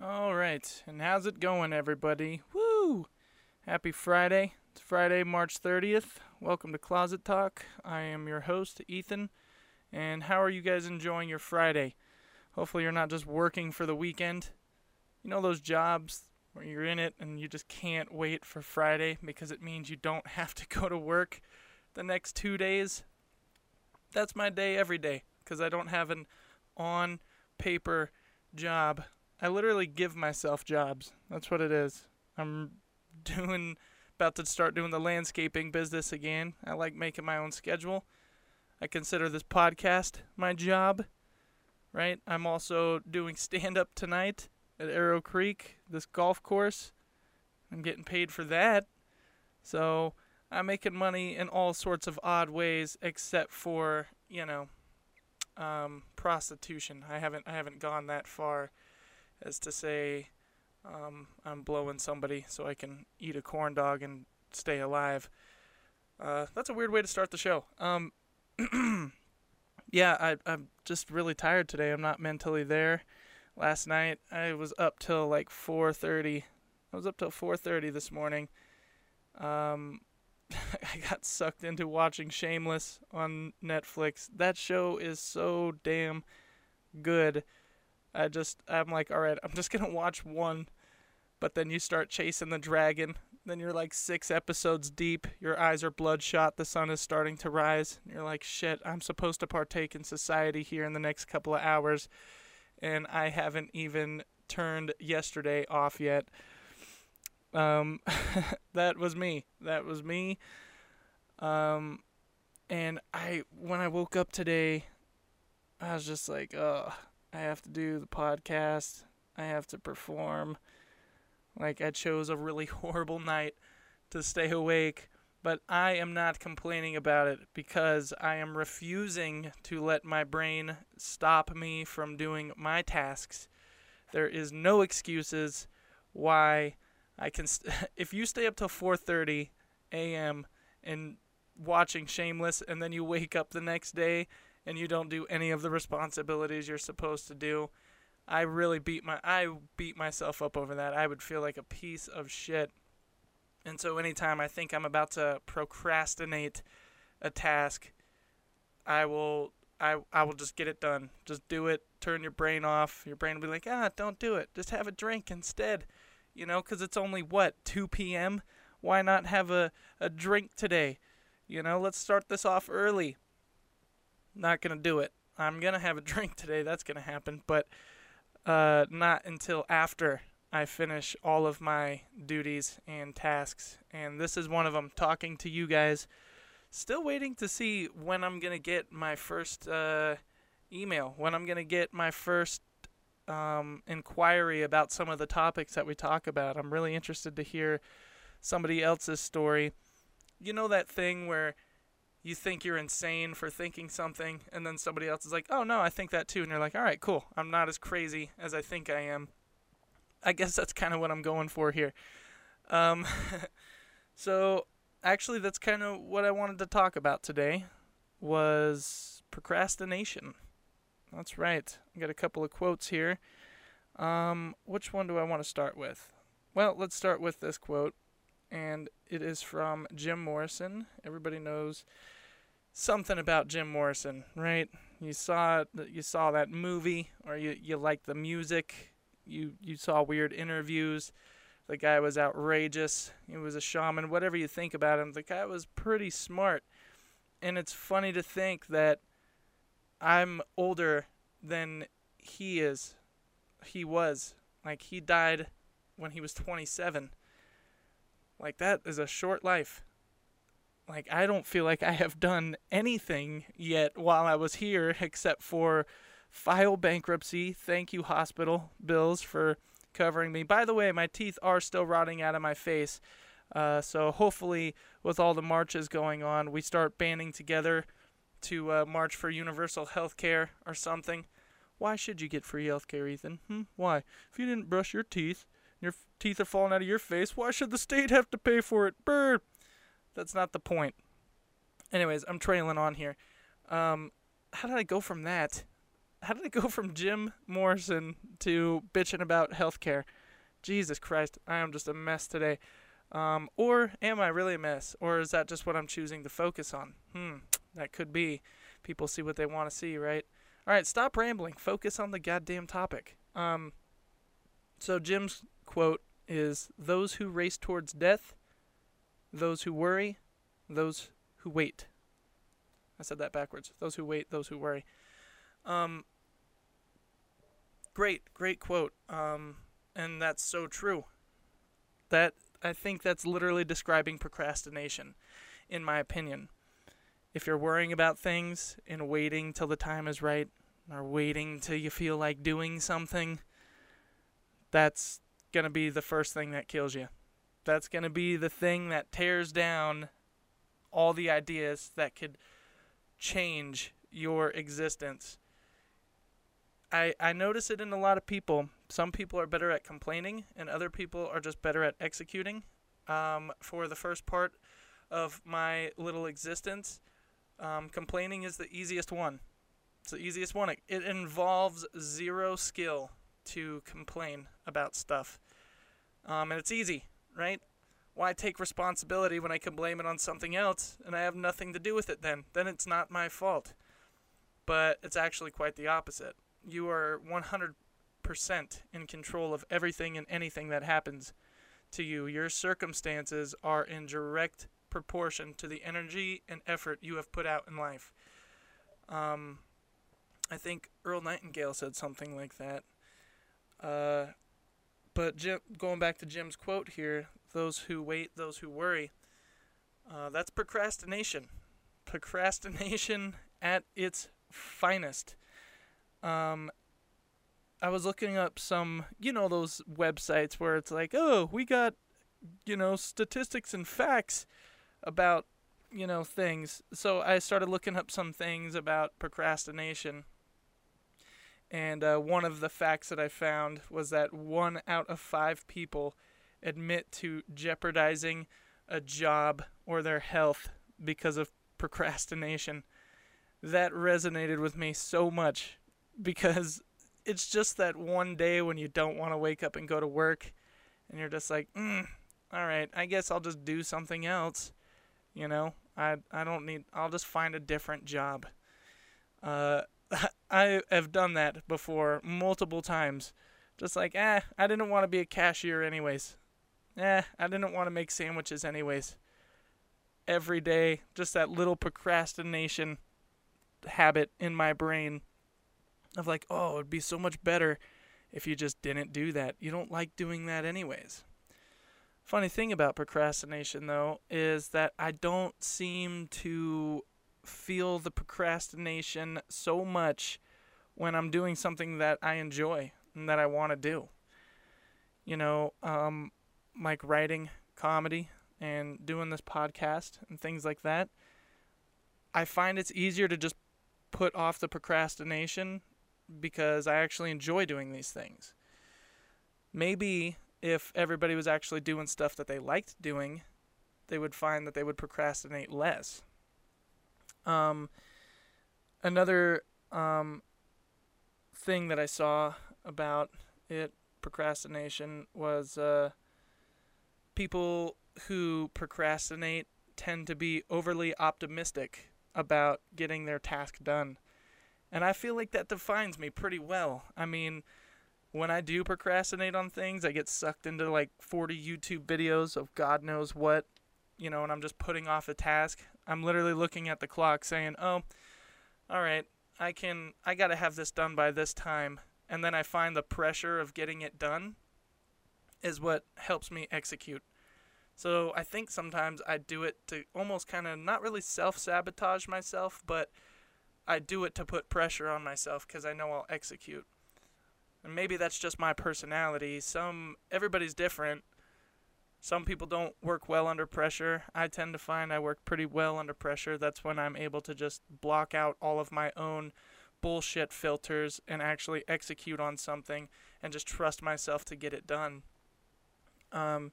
All right, and how's it going, everybody? Woo! Happy Friday. It's Friday, March 30th. Welcome to Closet Talk. I am your host, Ethan. And how are you guys enjoying your Friday? Hopefully, you're not just working for the weekend. You know, those jobs where you're in it and you just can't wait for Friday because it means you don't have to go to work the next two days? That's my day every day because I don't have an on paper job I literally give myself jobs. That's what it is. I'm doing about to start doing the landscaping business again. I like making my own schedule. I consider this podcast my job, right? I'm also doing stand up tonight at Arrow Creek, this golf course. I'm getting paid for that. So, I'm making money in all sorts of odd ways except for, you know, um, prostitution. I haven't I haven't gone that far as to say um, I'm blowing somebody so I can eat a corn dog and stay alive. Uh, that's a weird way to start the show. Um, yeah, I, I'm just really tired today. I'm not mentally there. Last night I was up till like 4:30. I was up till 4:30 this morning. Um, I got sucked into watching Shameless on Netflix. That show is so damn good. I just I'm like, all right, I'm just gonna watch one, but then you start chasing the dragon. Then you're like six episodes deep. Your eyes are bloodshot. The sun is starting to rise. You're like, shit, I'm supposed to partake in society here in the next couple of hours, and I haven't even turned yesterday off yet. Um, that was me. That was me. Um, and I when I woke up today, I was just like, ugh. I have to do the podcast. I have to perform. Like, I chose a really horrible night to stay awake, but I am not complaining about it because I am refusing to let my brain stop me from doing my tasks. There is no excuses why I can st- if you stay up till 4:30 a.m. and watching Shameless and then you wake up the next day and you don't do any of the responsibilities you're supposed to do. I really beat my I beat myself up over that. I would feel like a piece of shit. And so anytime I think I'm about to procrastinate a task, I will I I will just get it done. Just do it. Turn your brain off. Your brain will be like, "Ah, don't do it. Just have a drink instead." You know, cuz it's only what 2 p.m. Why not have a a drink today? You know, let's start this off early. Not gonna do it. I'm gonna have a drink today. That's gonna happen, but uh, not until after I finish all of my duties and tasks. And this is one of them. Talking to you guys. Still waiting to see when I'm gonna get my first uh, email. When I'm gonna get my first um, inquiry about some of the topics that we talk about. I'm really interested to hear somebody else's story. You know that thing where you think you're insane for thinking something, and then somebody else is like, oh no, I think that too. And you're like, all right, cool. I'm not as crazy as I think I am. I guess that's kind of what I'm going for here. Um, so, actually, that's kind of what I wanted to talk about today was procrastination. That's right. I got a couple of quotes here. Um, which one do I want to start with? Well, let's start with this quote, and it is from Jim Morrison. Everybody knows something about Jim Morrison, right? You saw you saw that movie, or you you liked the music. You you saw weird interviews. The guy was outrageous. He was a shaman. Whatever you think about him, the guy was pretty smart. And it's funny to think that I'm older than he is. He was. Like he died when he was 27. Like that is a short life like I don't feel like I have done anything yet while I was here except for file bankruptcy. Thank you hospital bills for covering me. By the way, my teeth are still rotting out of my face. Uh, so hopefully, with all the marches going on, we start banding together to uh, march for universal health care or something. Why should you get free health care, Ethan? Hmm? Why? If you didn't brush your teeth, your teeth are falling out of your face, why should the state have to pay for it? Bird. That's not the point. Anyways, I'm trailing on here. Um, how did I go from that how did I go from Jim Morrison to bitching about healthcare? Jesus Christ, I am just a mess today. Um, or am I really a mess? Or is that just what I'm choosing to focus on? Hmm, that could be. People see what they want to see, right? All right, stop rambling. Focus on the goddamn topic. Um, so Jim's quote is those who race towards death, those who worry, those who wait. I said that backwards. Those who wait, those who worry. Um, great, great quote. Um, and that's so true. That I think that's literally describing procrastination, in my opinion. If you're worrying about things and waiting till the time is right, or waiting till you feel like doing something, that's going to be the first thing that kills you. That's going to be the thing that tears down all the ideas that could change your existence. I, I notice it in a lot of people. Some people are better at complaining, and other people are just better at executing. Um, for the first part of my little existence, um, complaining is the easiest one. It's the easiest one. It, it involves zero skill to complain about stuff. Um, and it's easy, right? Why take responsibility when I can blame it on something else and I have nothing to do with it then? Then it's not my fault. But it's actually quite the opposite. You are 100% in control of everything and anything that happens to you. Your circumstances are in direct proportion to the energy and effort you have put out in life. Um, I think Earl Nightingale said something like that. Uh, but Jim, going back to Jim's quote here, those who wait, those who worry, uh, that's procrastination. Procrastination at its finest. Um, I was looking up some, you know, those websites where it's like, oh, we got, you know, statistics and facts about, you know, things. So I started looking up some things about procrastination and uh, one of the facts that I found was that one out of five people admit to jeopardizing a job or their health because of procrastination. That resonated with me so much because it's just that one day when you don't want to wake up and go to work and you're just like, mm, all right, I guess I'll just do something else. You know, I I don't need. I'll just find a different job. Uh, I have done that before multiple times. Just like, eh, I didn't want to be a cashier anyways. Eh, I didn't want to make sandwiches anyways. Every day, just that little procrastination habit in my brain of like, oh, it'd be so much better if you just didn't do that. You don't like doing that anyways. Funny thing about procrastination, though, is that I don't seem to feel the procrastination so much when I'm doing something that I enjoy and that I want to do. You know, um, like writing comedy and doing this podcast and things like that. I find it's easier to just put off the procrastination because I actually enjoy doing these things. Maybe if everybody was actually doing stuff that they liked doing, they would find that they would procrastinate less. Um, another um, thing that I saw about it, procrastination, was uh, people who procrastinate tend to be overly optimistic about getting their task done. And I feel like that defines me pretty well. I mean, when I do procrastinate on things, I get sucked into like 40 YouTube videos of God knows what, you know, and I'm just putting off a task. I'm literally looking at the clock saying, "Oh, all right, I can I got to have this done by this time." And then I find the pressure of getting it done is what helps me execute. So I think sometimes I do it to almost kind of not really self-sabotage myself, but I do it to put pressure on myself cuz I know I'll execute. And maybe that's just my personality. Some everybody's different some people don't work well under pressure. I tend to find I work pretty well under pressure. That's when I'm able to just block out all of my own bullshit filters and actually execute on something and just trust myself to get it done. Um,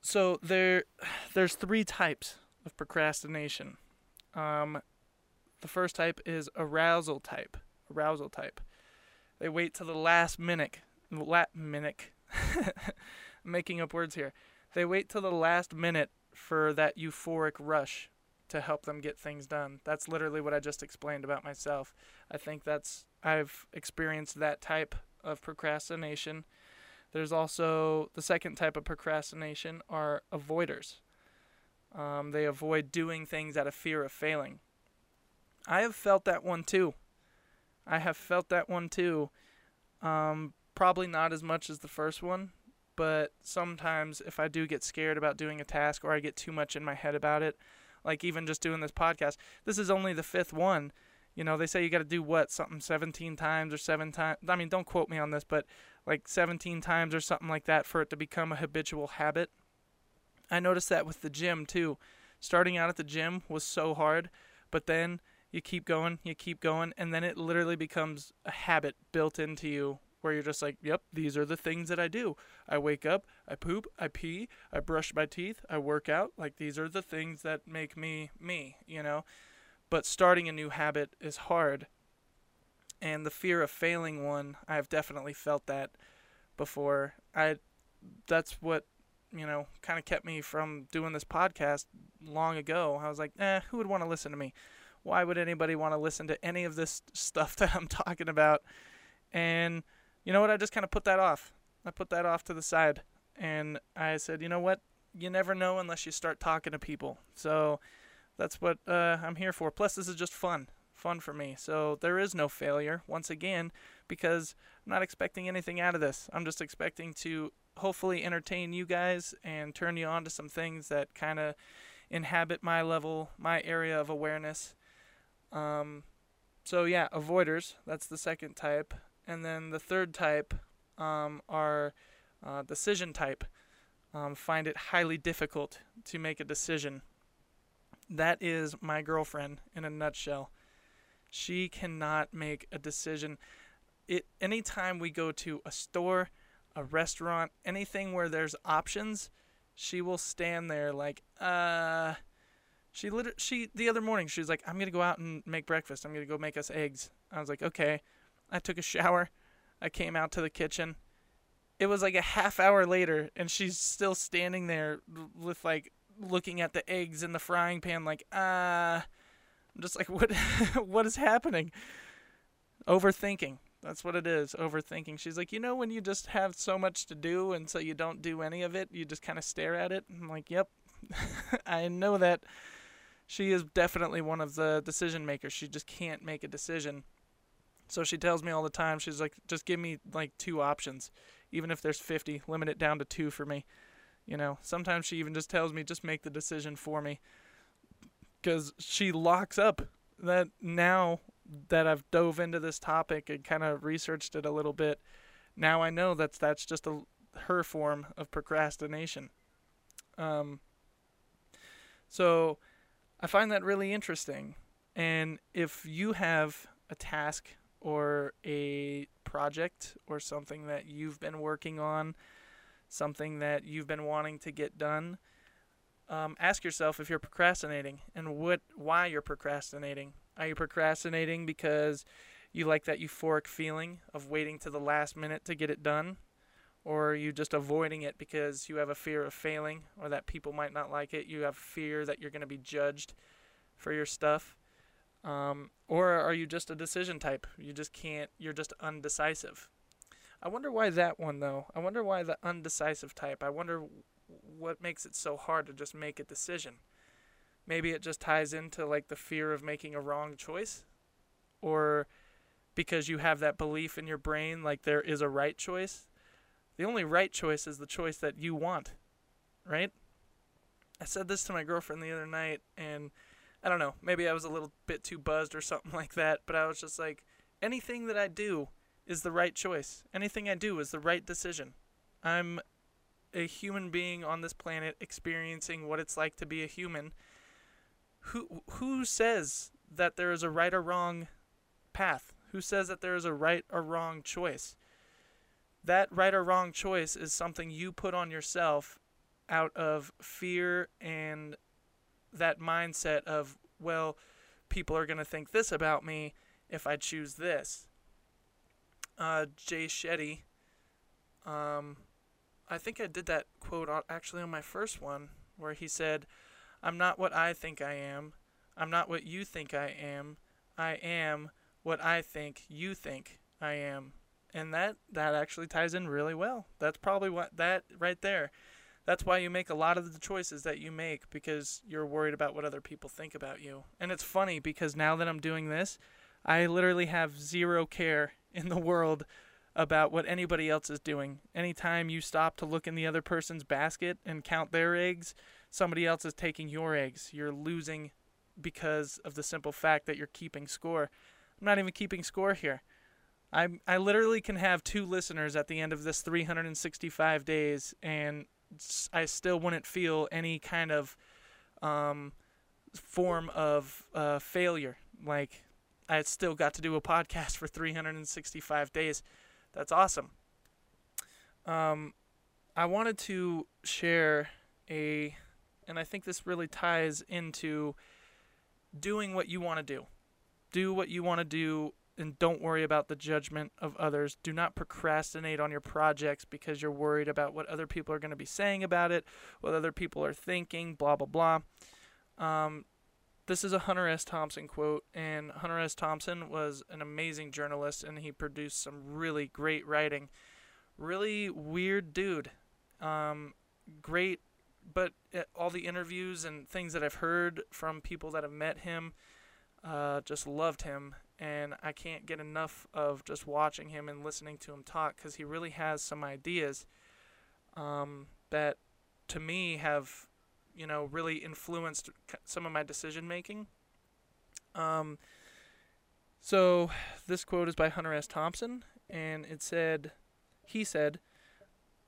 so there, there's three types of procrastination. Um, The first type is arousal type. Arousal type. They wait till the last minute. La- minute. making up words here. They wait till the last minute for that euphoric rush to help them get things done. That's literally what I just explained about myself. I think that's I've experienced that type of procrastination. There's also the second type of procrastination are avoiders. Um, they avoid doing things out of fear of failing. I have felt that one too. I have felt that one too. Um, probably not as much as the first one, but sometimes if I do get scared about doing a task or I get too much in my head about it, like even just doing this podcast, this is only the fifth one. You know, they say you got to do what, something 17 times or seven times. I mean, don't quote me on this, but like 17 times or something like that for it to become a habitual habit. I noticed that with the gym too. Starting out at the gym was so hard, but then you keep going, you keep going, and then it literally becomes a habit built into you where you're just like, yep, these are the things that I do. I wake up, I poop, I pee, I brush my teeth, I work out. Like these are the things that make me me, you know? But starting a new habit is hard. And the fear of failing one, I've definitely felt that before. I that's what, you know, kind of kept me from doing this podcast long ago. I was like, "Eh, who would want to listen to me? Why would anybody want to listen to any of this stuff that I'm talking about?" And you know what? I just kind of put that off. I put that off to the side. And I said, you know what? You never know unless you start talking to people. So that's what uh, I'm here for. Plus, this is just fun. Fun for me. So there is no failure, once again, because I'm not expecting anything out of this. I'm just expecting to hopefully entertain you guys and turn you on to some things that kind of inhabit my level, my area of awareness. Um, so, yeah, avoiders. That's the second type. And then the third type um, are uh, decision type. Um, find it highly difficult to make a decision. That is my girlfriend in a nutshell. She cannot make a decision. It anytime we go to a store, a restaurant, anything where there's options, she will stand there like, uh. She literally, she the other morning she was like, "I'm gonna go out and make breakfast. I'm gonna go make us eggs." I was like, "Okay." I took a shower. I came out to the kitchen. It was like a half hour later, and she's still standing there with like looking at the eggs in the frying pan, like, ah. Uh, I'm just like, what? what is happening? Overthinking. That's what it is. Overthinking. She's like, you know, when you just have so much to do, and so you don't do any of it, you just kind of stare at it. I'm like, yep, I know that. She is definitely one of the decision makers. She just can't make a decision so she tells me all the time, she's like, just give me like two options. Even if there's 50, limit it down to two for me. You know, sometimes she even just tells me, just make the decision for me. Because she locks up that now that I've dove into this topic and kind of researched it a little bit, now I know that's that's just a her form of procrastination. Um, so I find that really interesting. And if you have a task or a project or something that you've been working on, something that you've been wanting to get done, um, ask yourself if you're procrastinating and what why you're procrastinating. Are you procrastinating because you like that euphoric feeling of waiting to the last minute to get it done? Or are you just avoiding it because you have a fear of failing or that people might not like it? You have fear that you're going to be judged for your stuff? Um, or are you just a decision type? You just can't, you're just undecisive. I wonder why that one, though. I wonder why the undecisive type. I wonder what makes it so hard to just make a decision. Maybe it just ties into like the fear of making a wrong choice, or because you have that belief in your brain like there is a right choice. The only right choice is the choice that you want, right? I said this to my girlfriend the other night, and I don't know, maybe I was a little bit too buzzed or something like that, but I was just like, anything that I do is the right choice. Anything I do is the right decision. I'm a human being on this planet experiencing what it's like to be a human. Who who says that there is a right or wrong path? Who says that there is a right or wrong choice? That right or wrong choice is something you put on yourself out of fear and that mindset of, well, people are going to think this about me if I choose this. Uh, Jay Shetty, um, I think I did that quote actually on my first one where he said, I'm not what I think I am. I'm not what you think I am. I am what I think you think I am. And that that actually ties in really well. That's probably what that right there. That's why you make a lot of the choices that you make because you're worried about what other people think about you. And it's funny because now that I'm doing this, I literally have zero care in the world about what anybody else is doing. Anytime you stop to look in the other person's basket and count their eggs, somebody else is taking your eggs. You're losing because of the simple fact that you're keeping score. I'm not even keeping score here. I I literally can have two listeners at the end of this 365 days, and I still wouldn't feel any kind of um, form of uh, failure. Like I still got to do a podcast for 365 days. That's awesome. Um, I wanted to share a, and I think this really ties into doing what you want to do. Do what you want to do and don't worry about the judgment of others. Do not procrastinate on your projects because you're worried about what other people are going to be saying about it, what other people are thinking, blah, blah, blah. Um, this is a Hunter S. Thompson quote, and Hunter S. Thompson was an amazing journalist and he produced some really great writing. Really weird dude. Um, great, but uh, all the interviews and things that I've heard from people that have met him uh, just loved him and I can't get enough of just watching him and listening to him talk because he really has some ideas um, that, to me, have you know really influenced some of my decision making. Um, so this quote is by Hunter S. Thompson, and it said, he said,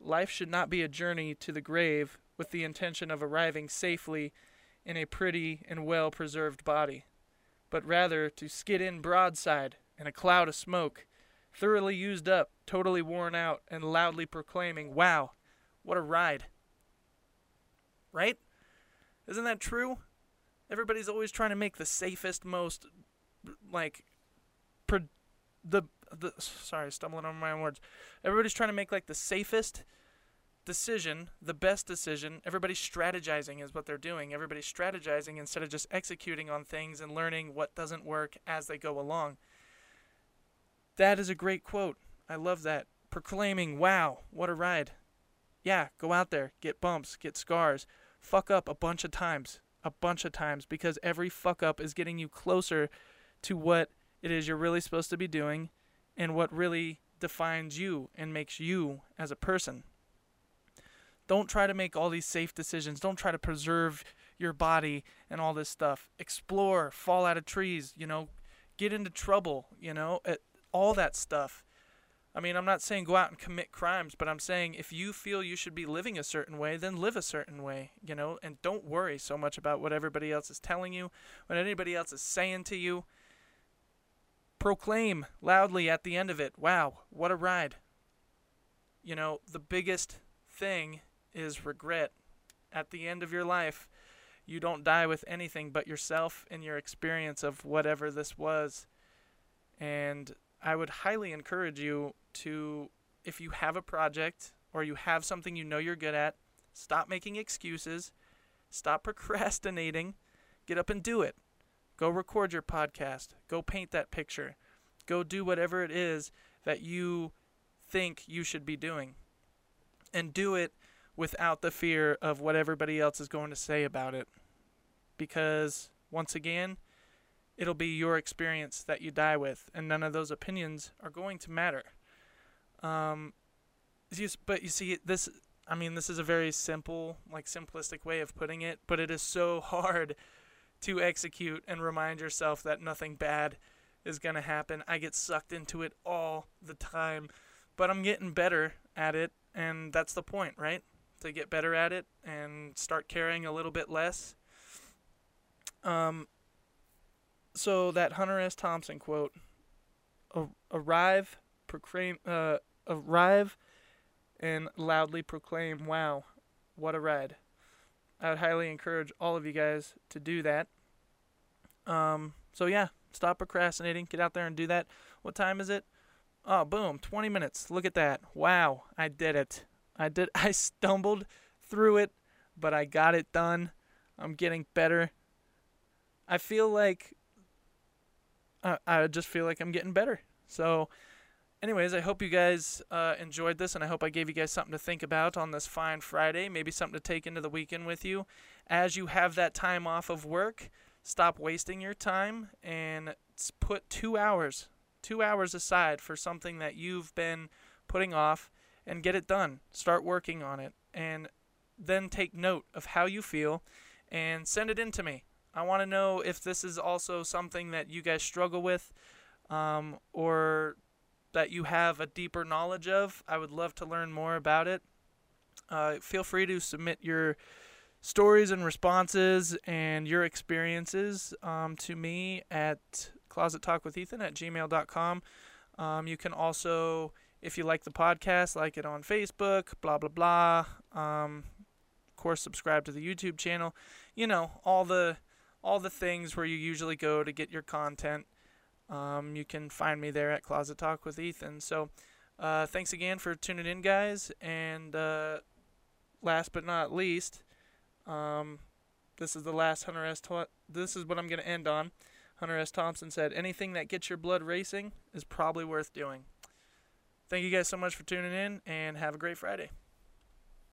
"Life should not be a journey to the grave with the intention of arriving safely in a pretty and well preserved body." But rather to skid in broadside in a cloud of smoke, thoroughly used up, totally worn out, and loudly proclaiming, Wow, what a ride! Right? Isn't that true? Everybody's always trying to make the safest, most, like, pro- the, the, sorry, stumbling over my words. Everybody's trying to make, like, the safest, decision, the best decision. Everybody's strategizing is what they're doing. Everybody's strategizing instead of just executing on things and learning what doesn't work as they go along. That is a great quote. I love that. Proclaiming, wow, what a ride. Yeah, go out there, get bumps, get scars, fuck up a bunch of times, a bunch of times, because every fuck up is getting you closer to what it is you're really supposed to be doing and what really defines you and makes you as a person. Don't try to make all these safe decisions. Don't try to preserve your body and all this stuff. Explore, fall out of trees, you know, get into trouble, you know, all that stuff. I mean, I'm not saying go out and commit crimes, but I'm saying if you feel you should be living a certain way, then live a certain way, you know, and don't worry so much about what everybody else is telling you, what anybody else is saying to you. Proclaim loudly at the end of it, wow, what a ride. You know, the biggest thing is regret. At the end of your life, you don't die with anything but yourself and your experience of whatever this was. And I would highly encourage you to, if you have a project or you have something you know you're good at, stop making excuses, stop procrastinating, get up and do it. Go record your podcast, go paint that picture, go do whatever it is that you think you should be doing. And do it without the fear of what everybody else is going to say about it. Because, once again, it'll be your experience that you die with, and none of those opinions are going to matter. Um, but you see, this, I mean, this is a very simple, like simplistic way of putting it, but it is so hard to execute and remind yourself that nothing bad is going to happen. I get sucked into it all the time, but I'm getting better at it, and that's the point, right? To get better at it and start caring a little bit less. Um, so that Hunter S. Thompson quote: "Arrive, proclaim, uh, arrive, and loudly proclaim, wow, what a ride!" I would highly encourage all of you guys to do that. Um, So yeah, stop procrastinating. Get out there and do that. What time is it? Oh, boom, 20 minutes. Look at that. Wow, I did it. I did I stumbled through it, but I got it done. I'm getting better. I feel like uh, I just feel like I'm getting better. So anyways, I hope you guys uh, enjoyed this, and I hope I gave you guys something to think about on this fine Friday. Maybe something to take into the weekend with you. As you have that time off of work, stop wasting your time and put two hours, two hours aside for something that you've been putting off, and get it done. Start working on it, and then take note of how you feel, and send it in to me. I want to know if this is also something that you guys struggle with, um, or that you have a deeper knowledge of. I would love to learn more about it. Uh, feel free to submit your stories and responses and your experiences um, to me at closettalkwithethan at gmail.com. Um, you can also, if you like the podcast, like it on Facebook, blah, blah, blah. Um, of course, subscribe to the YouTube channel. You know, all the all the things where you usually go to get your content. Um, you can find me there at Closet Talk with Ethan. So, uh, thanks again for tuning in, guys. And uh, last but not least, um, this is the last Hunter S. this is what I'm going to end on. Hunter S. Thompson said, "Anything that gets your blood racing is probably worth doing." Thank you guys so much for tuning in, and have a great Friday.